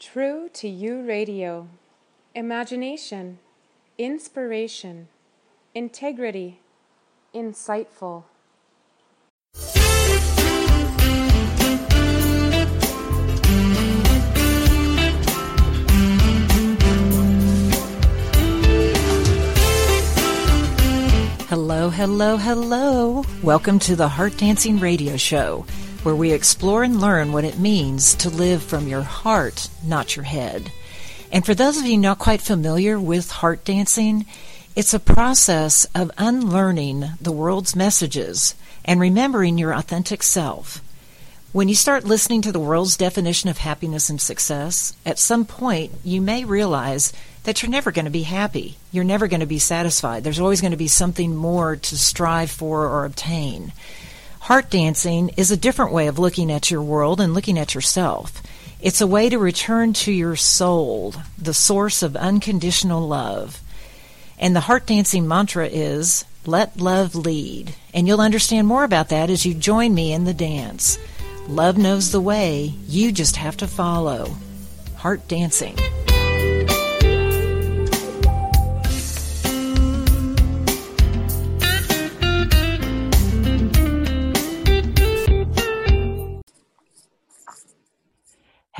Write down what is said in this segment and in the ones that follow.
True to You Radio. Imagination, inspiration, integrity, insightful. Hello, hello, hello. Welcome to the Heart Dancing Radio Show where we explore and learn what it means to live from your heart, not your head. And for those of you not quite familiar with heart dancing, it's a process of unlearning the world's messages and remembering your authentic self. When you start listening to the world's definition of happiness and success, at some point you may realize that you're never going to be happy. You're never going to be satisfied. There's always going to be something more to strive for or obtain. Heart dancing is a different way of looking at your world and looking at yourself. It's a way to return to your soul, the source of unconditional love. And the heart dancing mantra is let love lead. And you'll understand more about that as you join me in the dance. Love knows the way, you just have to follow. Heart dancing.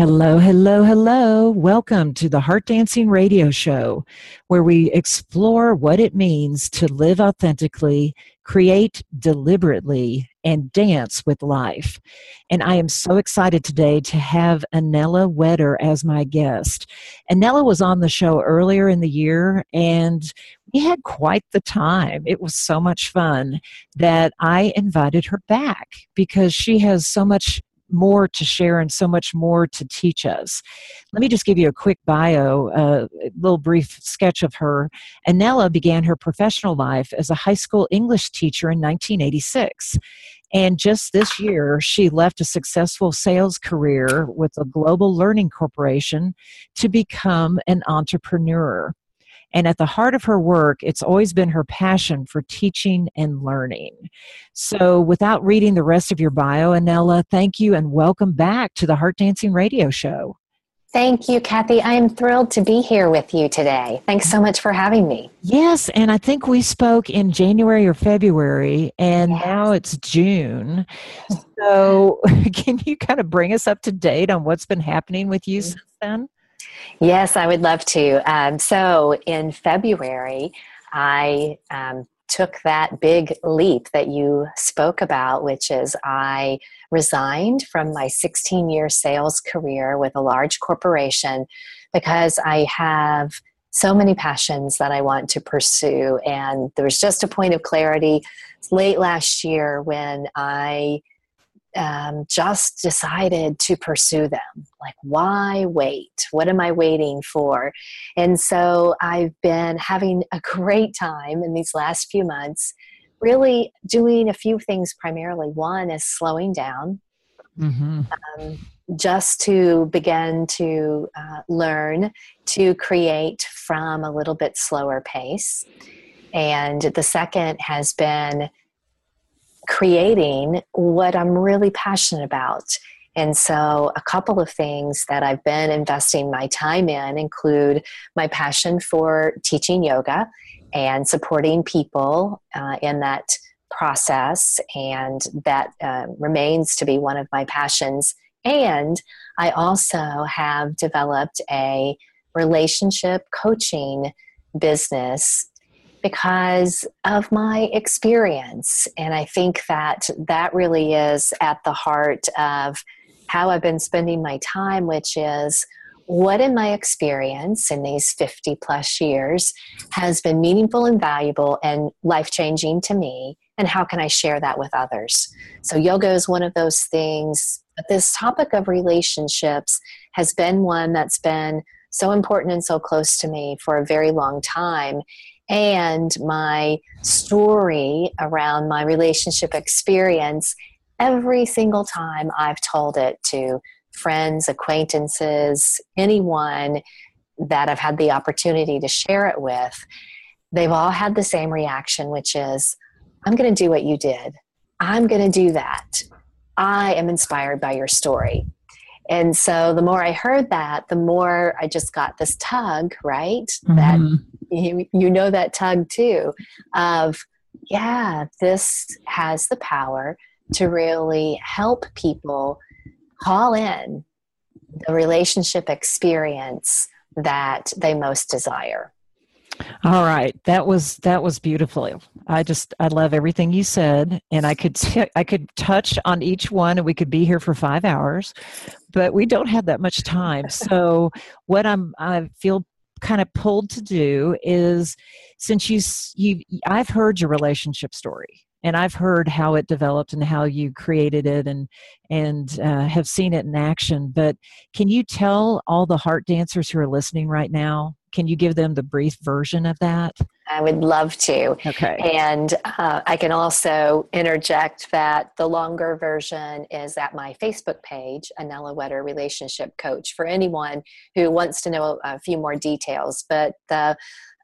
Hello, hello, hello. Welcome to the Heart Dancing Radio Show, where we explore what it means to live authentically, create deliberately, and dance with life. And I am so excited today to have Anella Wetter as my guest. Anella was on the show earlier in the year, and we had quite the time. It was so much fun that I invited her back because she has so much more to share and so much more to teach us. Let me just give you a quick bio, a little brief sketch of her. Anella began her professional life as a high school English teacher in 1986. And just this year, she left a successful sales career with a global learning corporation to become an entrepreneur. And at the heart of her work, it's always been her passion for teaching and learning. So, without reading the rest of your bio, Anella, thank you and welcome back to the Heart Dancing Radio Show. Thank you, Kathy. I am thrilled to be here with you today. Thanks so much for having me. Yes, and I think we spoke in January or February, and yes. now it's June. So, can you kind of bring us up to date on what's been happening with you mm-hmm. since then? Yes, I would love to. Um, so in February, I um, took that big leap that you spoke about, which is I resigned from my 16 year sales career with a large corporation because I have so many passions that I want to pursue. And there was just a point of clarity late last year when I um, just decided to pursue them. Like, why wait? What am I waiting for? And so I've been having a great time in these last few months, really doing a few things primarily. One is slowing down. Mm-hmm. Um, just to begin to uh, learn to create from a little bit slower pace. And the second has been creating what I'm really passionate about. And so, a couple of things that I've been investing my time in include my passion for teaching yoga and supporting people uh, in that process. And that uh, remains to be one of my passions. And I also have developed a relationship coaching business because of my experience. And I think that that really is at the heart of how I've been spending my time, which is what in my experience in these 50 plus years has been meaningful and valuable and life changing to me, and how can I share that with others? So, yoga is one of those things. But this topic of relationships has been one that's been so important and so close to me for a very long time and my story around my relationship experience every single time I've told it to friends, acquaintances, anyone that I've had the opportunity to share it with, they've all had the same reaction, which is, I'm going to do what you did. I'm going to do that. I am inspired by your story. And so the more I heard that, the more I just got this tug, right? Mm-hmm. That you, you know that tug too of, yeah, this has the power to really help people call in the relationship experience that they most desire. All right, that was that was beautiful. I just I love everything you said, and I could t- I could touch on each one, and we could be here for five hours, but we don't have that much time. So what I'm I feel kind of pulled to do is since you you I've heard your relationship story and I've heard how it developed and how you created it and and uh, have seen it in action. But can you tell all the heart dancers who are listening right now? Can you give them the brief version of that? I would love to. Okay. And uh, I can also interject that the longer version is at my Facebook page, Anella Wetter Relationship Coach, for anyone who wants to know a, a few more details. But the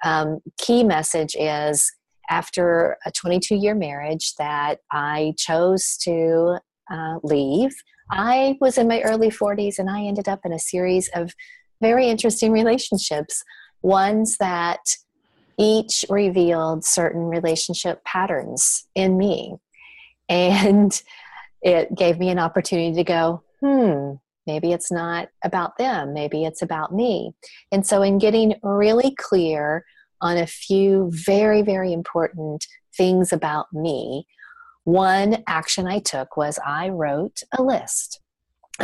um, key message is after a 22 year marriage that I chose to uh, leave. I was in my early 40s and I ended up in a series of very interesting relationships, ones that each revealed certain relationship patterns in me. And it gave me an opportunity to go, hmm, maybe it's not about them, maybe it's about me. And so, in getting really clear on a few very, very important things about me. One action I took was I wrote a list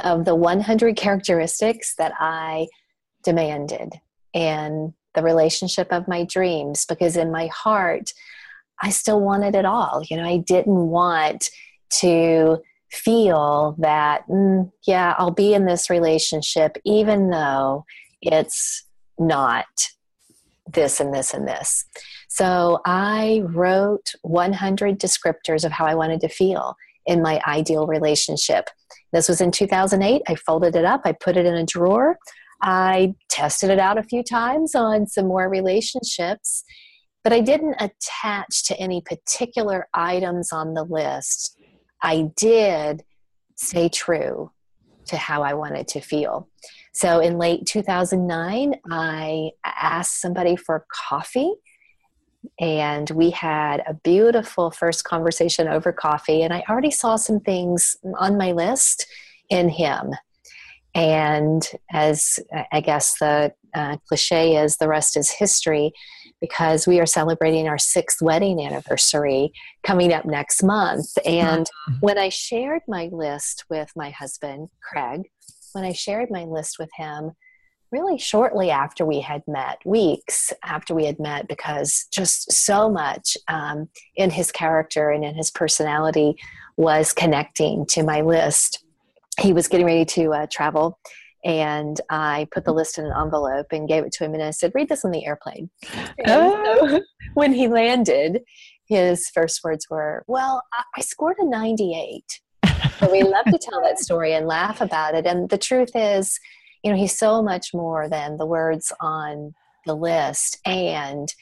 of the 100 characteristics that I demanded and the relationship of my dreams because in my heart, I still wanted it all. You know, I didn't want to feel that, mm, yeah, I'll be in this relationship even though it's not this and this and this. So I wrote 100 descriptors of how I wanted to feel in my ideal relationship. This was in 2008. I folded it up, I put it in a drawer. I tested it out a few times on some more relationships, but I didn't attach to any particular items on the list. I did stay true to how I wanted to feel. So in late 2009, I asked somebody for coffee. And we had a beautiful first conversation over coffee. And I already saw some things on my list in him. And as I guess the uh, cliche is, the rest is history because we are celebrating our sixth wedding anniversary coming up next month. And mm-hmm. when I shared my list with my husband, Craig, when I shared my list with him, really shortly after we had met, weeks after we had met, because just so much um, in his character and in his personality was connecting to my list. He was getting ready to uh, travel, and I put the list in an envelope and gave it to him, and I said, "Read this on the airplane." Oh. So when he landed, his first words were, "Well, I scored a 98." so we love to tell that story and laugh about it. And the truth is, you know, he's so much more than the words on the list. And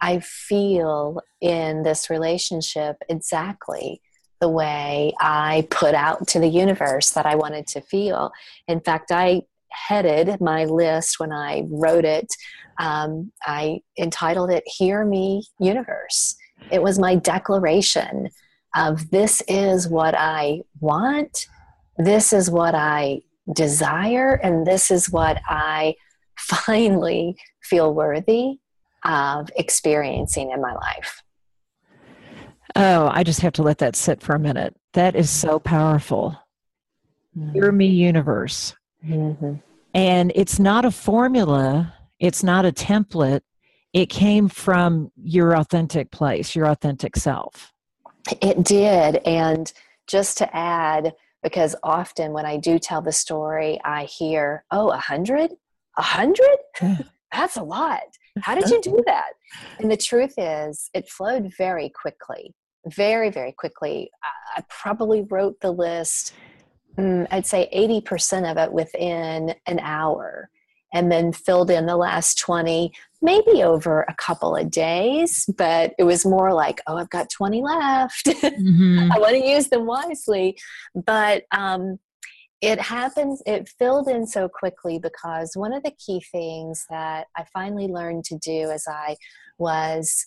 I feel in this relationship exactly the way I put out to the universe that I wanted to feel. In fact, I headed my list when I wrote it, um, I entitled it Hear Me Universe. It was my declaration of this is what I want, this is what I desire, and this is what I finally feel worthy of experiencing in my life. Oh, I just have to let that sit for a minute. That is so powerful. Mm-hmm. Hear me, universe. Mm-hmm. And it's not a formula, it's not a template. It came from your authentic place, your authentic self. It did. And just to add, because often when I do tell the story, I hear, oh, a hundred? A hundred? That's a lot. How did you do that? And the truth is, it flowed very quickly, very, very quickly. I probably wrote the list, mm, I'd say 80% of it within an hour and then filled in the last 20 maybe over a couple of days but it was more like oh i've got 20 left mm-hmm. i want to use them wisely but um, it happens it filled in so quickly because one of the key things that i finally learned to do as i was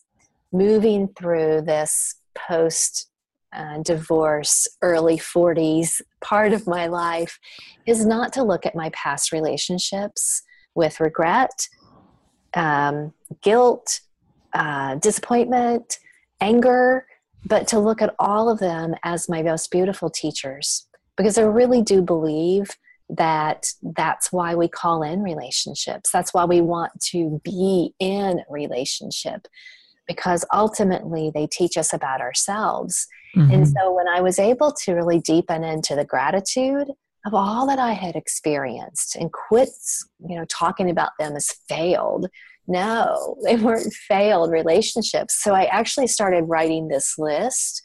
moving through this post uh, divorce early 40s part of my life is not to look at my past relationships with regret um, guilt uh, disappointment anger but to look at all of them as my most beautiful teachers because I really do believe that that's why we call in relationships. That's why we want to be in relationship because ultimately they teach us about ourselves. Mm-hmm. And so when I was able to really deepen into the gratitude of all that I had experienced and quit, you know, talking about them as failed. No, they weren't failed relationships. So I actually started writing this list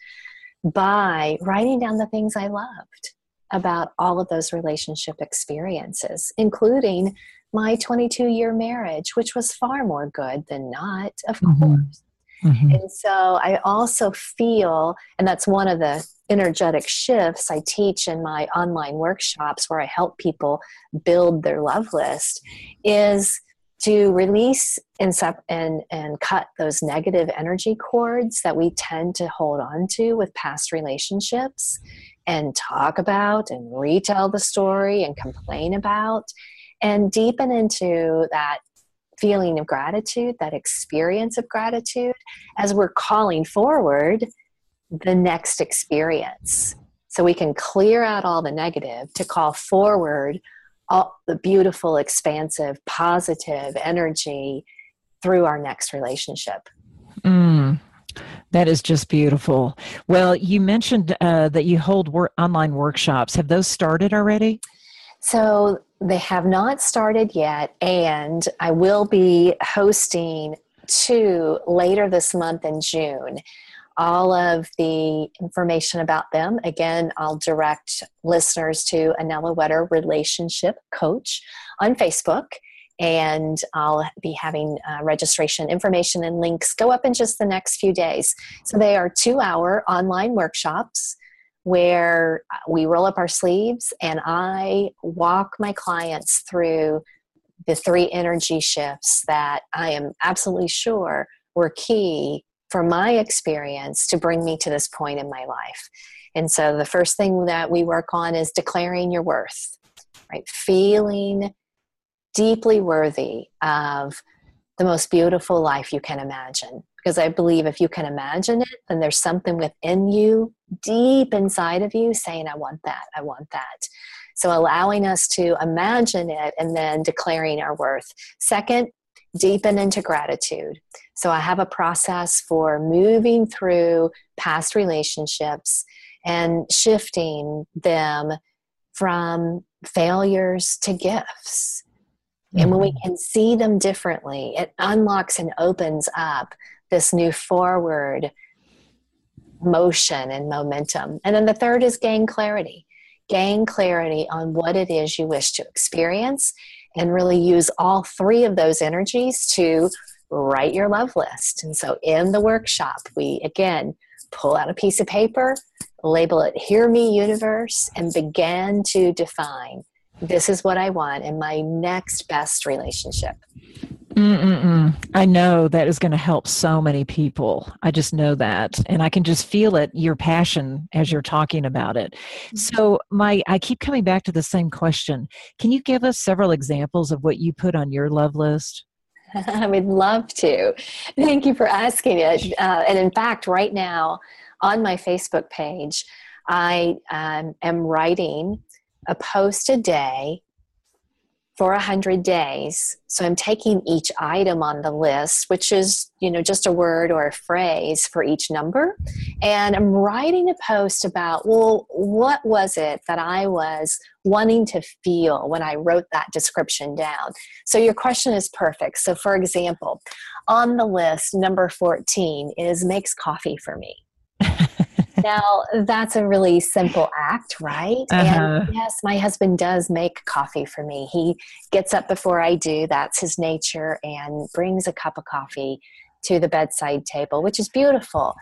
by writing down the things I loved about all of those relationship experiences, including my 22 year marriage, which was far more good than not, of mm-hmm. course. Mm-hmm. And so I also feel, and that's one of the energetic shifts I teach in my online workshops where I help people build their love list, is to release and, and, and cut those negative energy cords that we tend to hold on to with past relationships and talk about and retell the story and complain about and deepen into that feeling of gratitude, that experience of gratitude, as we're calling forward the next experience. So we can clear out all the negative to call forward all the beautiful, expansive, positive energy through our next relationship. Mm, that is just beautiful. Well, you mentioned uh, that you hold wor- online workshops. Have those started already? So they have not started yet, and I will be hosting two later this month in June. All of the information about them, again, I'll direct listeners to Anella Wetter Relationship Coach on Facebook and I'll be having uh, registration information and links go up in just the next few days. So they are two hour online workshops where uh, we roll up our sleeves and I walk my clients through the three energy shifts that I am absolutely sure were key for my experience to bring me to this point in my life. And so the first thing that we work on is declaring your worth, right? Feeling deeply worthy of the most beautiful life you can imagine. Because I believe if you can imagine it, then there's something within you, deep inside of you, saying, I want that, I want that. So allowing us to imagine it and then declaring our worth. Second, deepen into gratitude. So I have a process for moving through past relationships and shifting them from failures to gifts and when we mm-hmm. can see them differently, it unlocks and opens up this new forward motion and momentum. And then the third is gain clarity. Gain clarity on what it is you wish to experience and really use all three of those energies to write your love list. And so in the workshop, we again pull out a piece of paper, label it Hear Me Universe, and begin to define this is what I want in my next best relationship. Mm-mm-mm. I know that is going to help so many people. I just know that. And I can just feel it, your passion as you're talking about it. Mm-hmm. So, my, I keep coming back to the same question. Can you give us several examples of what you put on your love list? I would love to. Thank you for asking it. Uh, and in fact, right now on my Facebook page, I um, am writing a post a day for 100 days. So i'm taking each item on the list which is you know just a word or a phrase for each number. And i'm writing a post about well what was it that i was wanting to feel when i wrote that description down? So your question is perfect. So for example on the list number 14 is makes coffee for me now that's a really simple act right uh-huh. and yes my husband does make coffee for me he gets up before i do that's his nature and brings a cup of coffee to the bedside table which is beautiful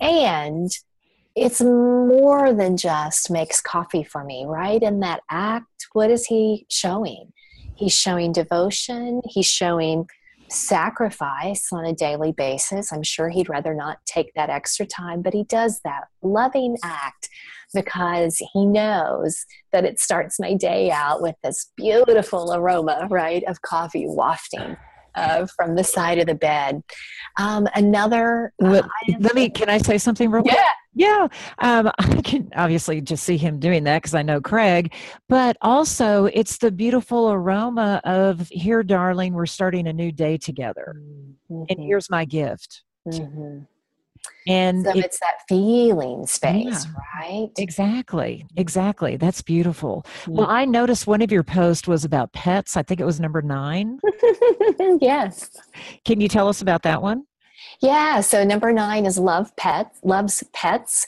and it's more than just makes coffee for me, right? In that act, what is he showing? He's showing devotion, he's showing sacrifice on a daily basis. I'm sure he'd rather not take that extra time, but he does that loving act because he knows that it starts my day out with this beautiful aroma, right, of coffee wafting. Uh, from the side of the bed. Um, another. Uh, let me. Can I say something real quick? Yeah. Yeah, um, I can obviously just see him doing that because I know Craig, but also it's the beautiful aroma of here, darling, we're starting a new day together, mm-hmm. and here's my gift. Mm-hmm. And so it, it's that feeling space, yeah, right? Exactly, exactly. That's beautiful. Well, I noticed one of your posts was about pets. I think it was number nine. yes. Can you tell us about that one? Yeah, so number nine is love pets, loves pets,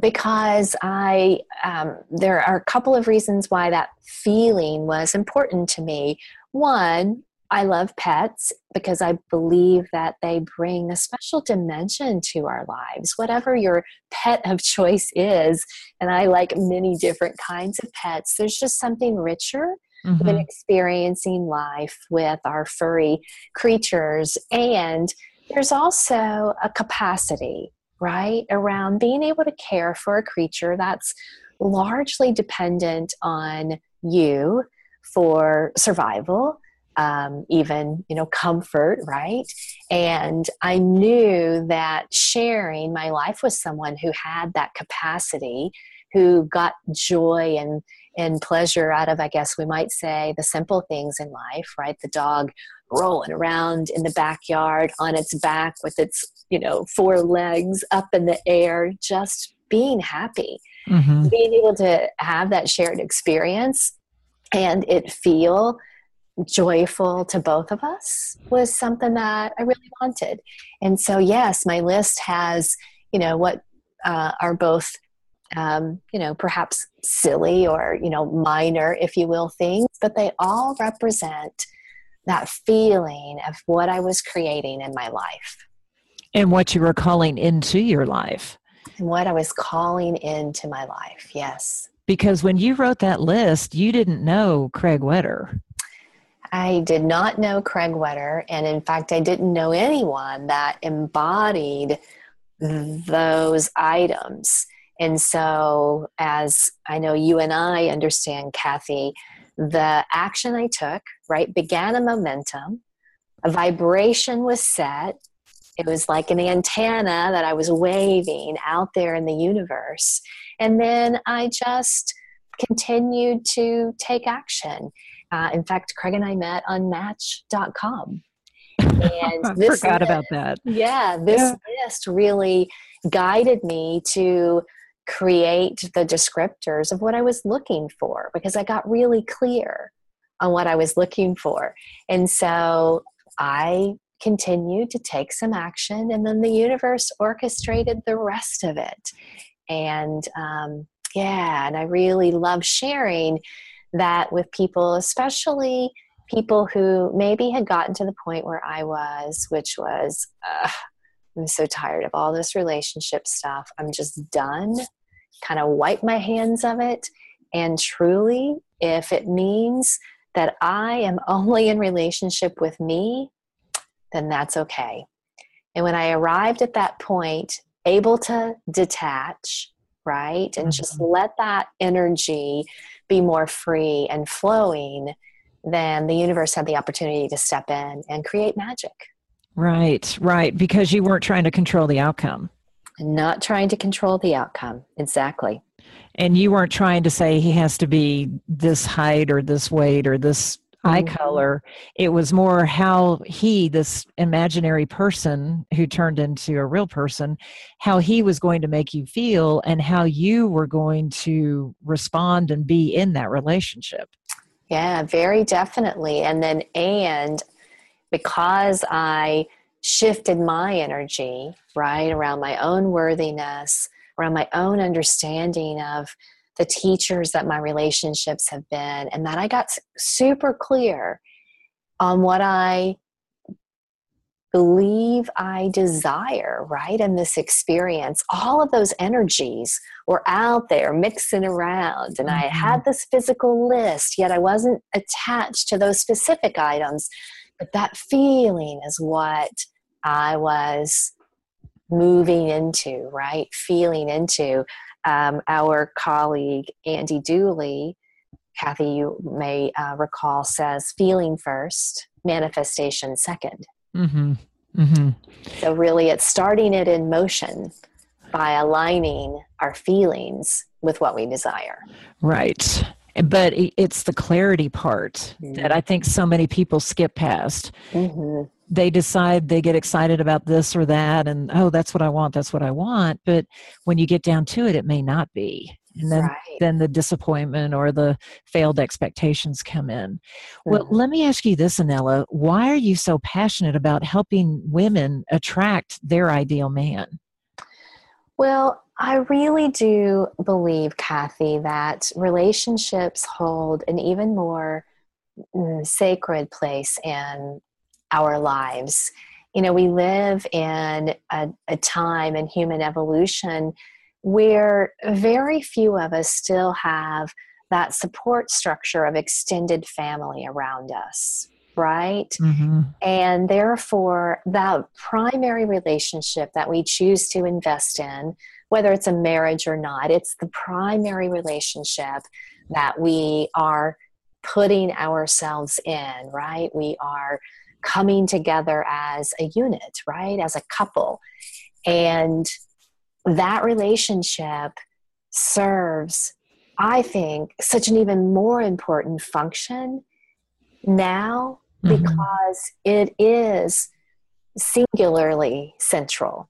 because I um, there are a couple of reasons why that feeling was important to me. One, I love pets because I believe that they bring a special dimension to our lives, whatever your pet of choice is. And I like many different kinds of pets. There's just something richer mm-hmm. than experiencing life with our furry creatures. And there's also a capacity, right, around being able to care for a creature that's largely dependent on you for survival um, even you know comfort right? And i knew that sharing my life with someone who had that capacity who got joy and and pleasure out of i guess we might say the simple things in life right? The dog rolling around in the backyard on its back with its you know four legs up in the air just being happy mm-hmm. being able to have that shared experience and it feel joyful to both of us was something that i really wanted and so yes my list has you know what uh, are both um, you know perhaps silly or you know minor if you will things but they all represent that feeling of what I was creating in my life. And what you were calling into your life. And what I was calling into my life, yes. Because when you wrote that list, you didn't know Craig Wetter. I did not know Craig Wetter. And in fact, I didn't know anyone that embodied those items. And so, as I know you and I understand, Kathy, the action I took, right, began a momentum. A vibration was set. It was like an antenna that I was waving out there in the universe. And then I just continued to take action. Uh, in fact, Craig and I met on Match.com. And this forgot list, about that. Yeah, this yeah. list really guided me to create the descriptors of what I was looking for because I got really clear on what I was looking for. And so I continued to take some action, and then the universe orchestrated the rest of it. And um, yeah, and I really love sharing that with people, especially people who maybe had gotten to the point where I was, which was, uh, I'm so tired of all this relationship stuff. I'm just done kind of wipe my hands of it. And truly, if it means that I am only in relationship with me, then that's okay. And when I arrived at that point, able to detach, right, and mm-hmm. just let that energy be more free and flowing, then the universe had the opportunity to step in and create magic. Right, right, because you weren't trying to control the outcome not trying to control the outcome. Exactly. And you weren't trying to say he has to be this height or this weight or this eye mm-hmm. color. It was more how he, this imaginary person who turned into a real person, how he was going to make you feel and how you were going to respond and be in that relationship. Yeah, very definitely. And then, and because I shifted my energy, right, around my own worthiness, around my own understanding of the teachers that my relationships have been, and that I got super clear on what I believe I desire, right? And this experience, all of those energies were out there mixing around. And mm-hmm. I had this physical list, yet I wasn't attached to those specific items. But that feeling is what I was moving into, right? Feeling into. Um, our colleague, Andy Dooley, Kathy, you may uh, recall, says feeling first, manifestation 2nd mm-hmm. Mm-hmm. So, really, it's starting it in motion by aligning our feelings with what we desire. Right. But it's the clarity part mm-hmm. that I think so many people skip past. They decide they get excited about this or that, and oh, that's what I want, that's what I want. But when you get down to it, it may not be and then right. then the disappointment or the failed expectations come in mm-hmm. well let me ask you this Anella why are you so passionate about helping women attract their ideal man well i really do believe kathy that relationships hold an even more mm, sacred place in our lives you know we live in a, a time in human evolution where very few of us still have that support structure of extended family around us right? Mm-hmm. And therefore, that primary relationship that we choose to invest in, whether it's a marriage or not, it's the primary relationship that we are putting ourselves in, right? We are coming together as a unit, right? As a couple. And that relationship serves, I think, such an even more important function now mm-hmm. because it is singularly central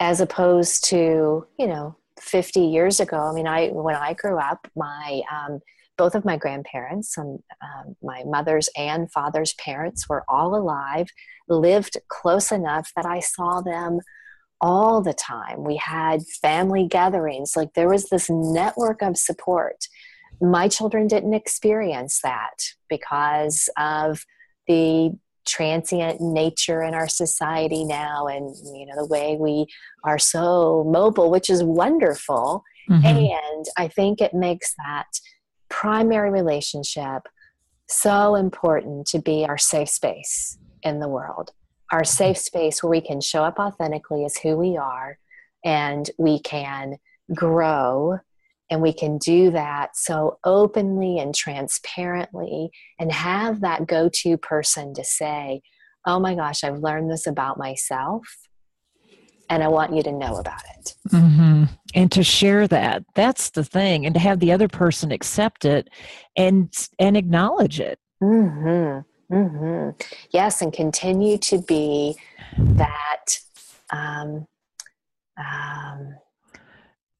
as opposed to, you know, 50 years ago. I mean, I when I grew up, my um, both of my grandparents, um, um, my mother's and father's parents, were all alive, lived close enough that I saw them all the time. We had family gatherings. Like there was this network of support. My children didn't experience that because of the transient nature in our society now and you know the way we are so mobile which is wonderful mm-hmm. and i think it makes that primary relationship so important to be our safe space in the world. Our safe space where we can show up authentically as who we are and we can grow and we can do that so openly and transparently and have that go to person to say, Oh my gosh, I've learned this about myself and I want you to know about it. Mm-hmm. And to share that, that's the thing, and to have the other person accept it and and acknowledge it. Mm-hmm. Mm-hmm. Yes, and continue to be that. Um, um,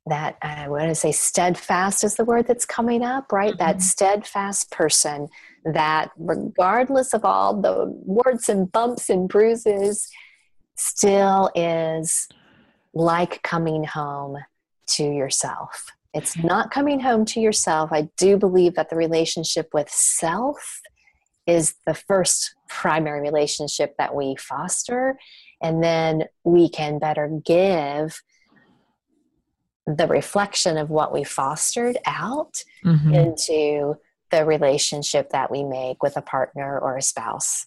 that I want to say steadfast is the word that's coming up, right? Mm-hmm. That steadfast person that, regardless of all the warts and bumps and bruises, still is like coming home to yourself. It's not coming home to yourself. I do believe that the relationship with self is the first primary relationship that we foster and then we can better give the reflection of what we fostered out mm-hmm. into the relationship that we make with a partner or a spouse.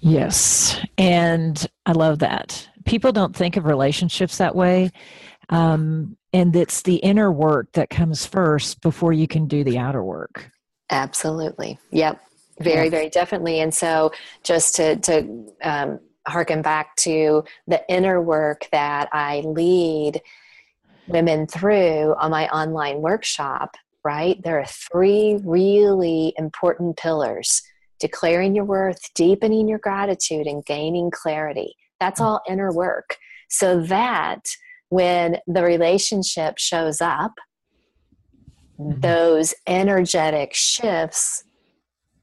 Yes. And I love that. People don't think of relationships that way. Um, and it's the inner work that comes first before you can do the outer work. Absolutely. Yep. Very, yeah. very definitely. And so, just to to um, harken back to the inner work that I lead women through on my online workshop, right? There are three really important pillars declaring your worth, deepening your gratitude, and gaining clarity. That's all inner work. So that when the relationship shows up, mm-hmm. those energetic shifts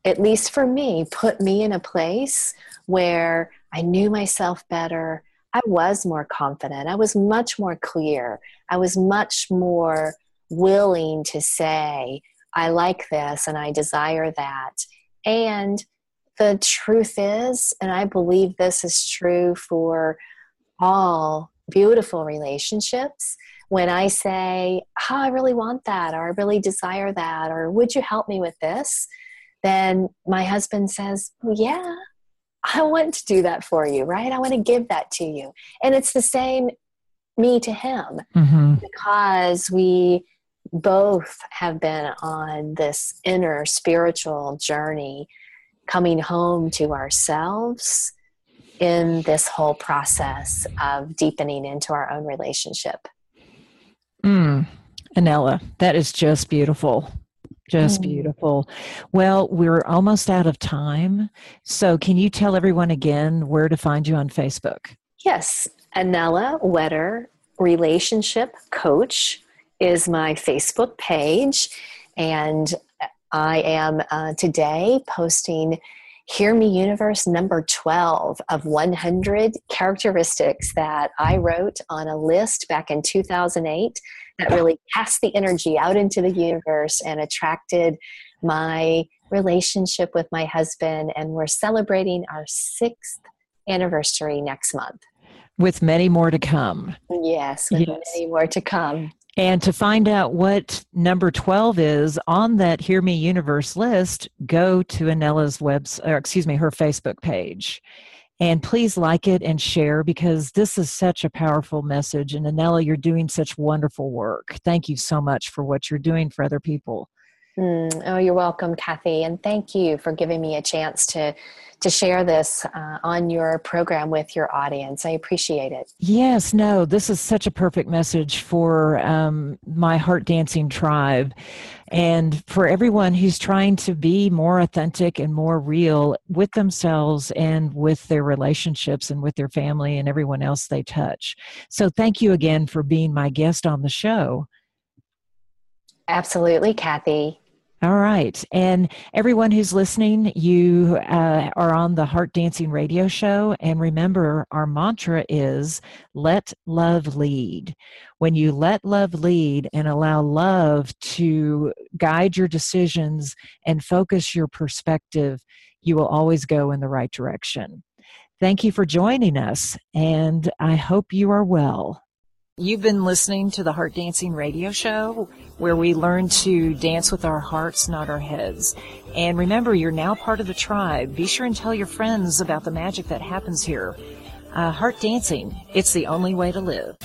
at least for me, put me in a place where I knew myself better. I was more confident. I was much more clear. I was much more willing to say, I like this and I desire that. And the truth is, and I believe this is true for all beautiful relationships, when I say, Oh, I really want that, or I really desire that, or would you help me with this? Then my husband says, well, Yeah, I want to do that for you, right? I want to give that to you. And it's the same me to him mm-hmm. because we both have been on this inner spiritual journey coming home to ourselves in this whole process of deepening into our own relationship. Mm, Anella, that is just beautiful. Just mm. beautiful. Well, we're almost out of time. So, can you tell everyone again where to find you on Facebook? Yes. Anella Wetter, Relationship Coach, is my Facebook page. And I am uh, today posting Hear Me Universe number 12 of 100 characteristics that I wrote on a list back in 2008 that really cast the energy out into the universe and attracted my relationship with my husband. And we're celebrating our sixth anniversary next month. With many more to come. Yes, with yes. many more to come. And to find out what number 12 is on that Hear Me Universe list, go to Anella's web, or excuse me, her Facebook page. And please like it and share because this is such a powerful message. And Anella, you're doing such wonderful work. Thank you so much for what you're doing for other people. Mm, oh, you're welcome, Kathy, and thank you for giving me a chance to to share this uh, on your program with your audience. I appreciate it. Yes, no, this is such a perfect message for um, my heart dancing tribe, and for everyone who's trying to be more authentic and more real with themselves and with their relationships and with their family and everyone else they touch. So, thank you again for being my guest on the show. Absolutely, Kathy. All right. And everyone who's listening, you uh, are on the Heart Dancing radio show. And remember, our mantra is let love lead. When you let love lead and allow love to guide your decisions and focus your perspective, you will always go in the right direction. Thank you for joining us, and I hope you are well. You've been listening to the Heart Dancing Radio Show, where we learn to dance with our hearts, not our heads. And remember, you're now part of the tribe. Be sure and tell your friends about the magic that happens here. Uh, heart dancing, it's the only way to live.